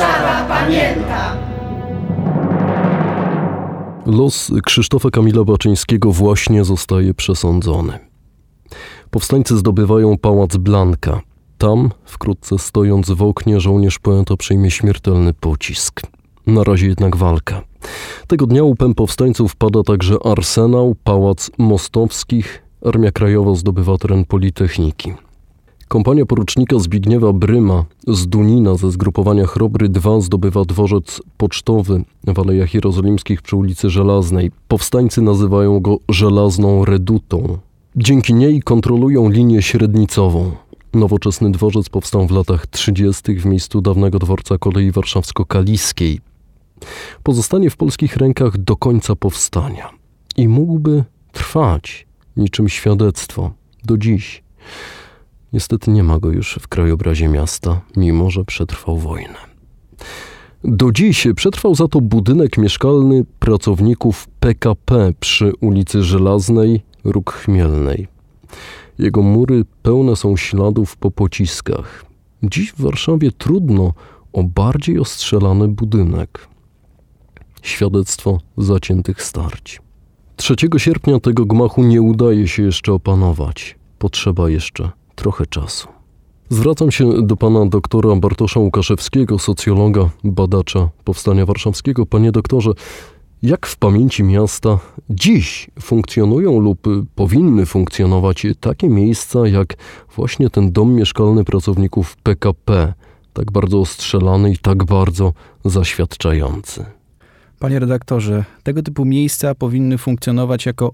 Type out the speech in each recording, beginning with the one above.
Warszawa pamięta! Los Krzysztofa Kamila Baczyńskiego właśnie zostaje przesądzony. Powstańcy zdobywają pałac Blanka. Tam, wkrótce stojąc w oknie, żołnierz poeta przyjmie śmiertelny pocisk. Na razie jednak walka. Tego dnia łupem powstańców pada także arsenał, pałac Mostowskich, Armia Krajowa zdobywa teren Politechniki. Kompania porucznika Zbigniewa Bryma z Dunina ze zgrupowania Chrobry II zdobywa dworzec pocztowy w Alejach Jerozolimskich przy ulicy Żelaznej. Powstańcy nazywają go Żelazną Redutą. Dzięki niej kontrolują linię średnicową. Nowoczesny dworzec powstał w latach 30. w miejscu dawnego dworca kolei warszawsko-kaliskiej. Pozostanie w polskich rękach do końca powstania i mógłby trwać niczym świadectwo do dziś. Niestety nie ma go już w krajobrazie miasta, mimo że przetrwał wojnę. Do dziś przetrwał za to budynek mieszkalny pracowników PKP przy ulicy Żelaznej, Róg Chmielnej. Jego mury pełne są śladów po pociskach. Dziś w Warszawie trudno o bardziej ostrzelany budynek. Świadectwo zaciętych starć. 3 sierpnia tego gmachu nie udaje się jeszcze opanować. Potrzeba jeszcze trochę czasu. Zwracam się do pana doktora Bartosza Łukaszewskiego, socjologa, badacza powstania warszawskiego. Panie doktorze, jak w pamięci miasta dziś funkcjonują lub powinny funkcjonować takie miejsca jak właśnie ten dom mieszkalny pracowników PKP, tak bardzo ostrzelany i tak bardzo zaświadczający? Panie redaktorze, tego typu miejsca powinny funkcjonować jako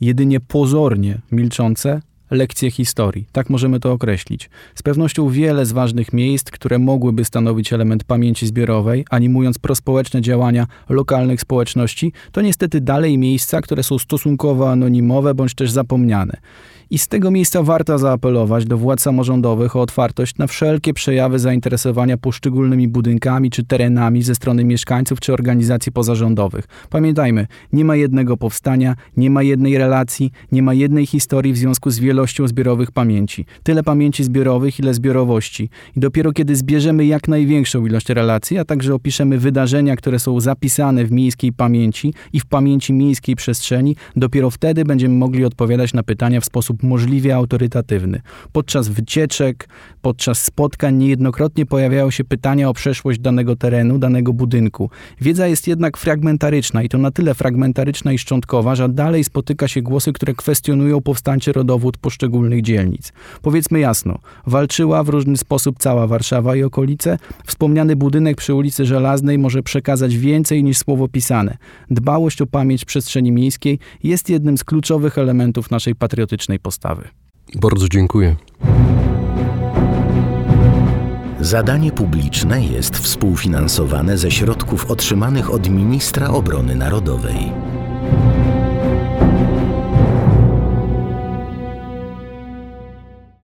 jedynie pozornie milczące lekcje historii. Tak możemy to określić. Z pewnością wiele z ważnych miejsc, które mogłyby stanowić element pamięci zbiorowej, animując prospołeczne działania lokalnych społeczności, to niestety dalej miejsca, które są stosunkowo anonimowe bądź też zapomniane. I z tego miejsca warto zaapelować do władz samorządowych o otwartość na wszelkie przejawy zainteresowania poszczególnymi budynkami czy terenami ze strony mieszkańców czy organizacji pozarządowych. Pamiętajmy, nie ma jednego powstania, nie ma jednej relacji, nie ma jednej historii w związku z wielością zbiorowych pamięci. Tyle pamięci zbiorowych, ile zbiorowości. I dopiero kiedy zbierzemy jak największą ilość relacji, a także opiszemy wydarzenia, które są zapisane w miejskiej pamięci i w pamięci miejskiej przestrzeni, dopiero wtedy będziemy mogli odpowiadać na pytania w sposób sposób możliwie autorytatywny. Podczas wycieczek, podczas spotkań niejednokrotnie pojawiają się pytania o przeszłość danego terenu, danego budynku. Wiedza jest jednak fragmentaryczna i to na tyle fragmentaryczna i szczątkowa, że dalej spotyka się głosy, które kwestionują powstańczy rodowód poszczególnych dzielnic. Powiedzmy jasno, walczyła w różny sposób cała Warszawa i okolice. Wspomniany budynek przy ulicy Żelaznej może przekazać więcej niż słowo pisane. Dbałość o pamięć przestrzeni miejskiej jest jednym z kluczowych elementów naszej patriotycznej postawy. Bardzo dziękuję. Zadanie publiczne jest współfinansowane ze środków otrzymanych od ministra obrony narodowej.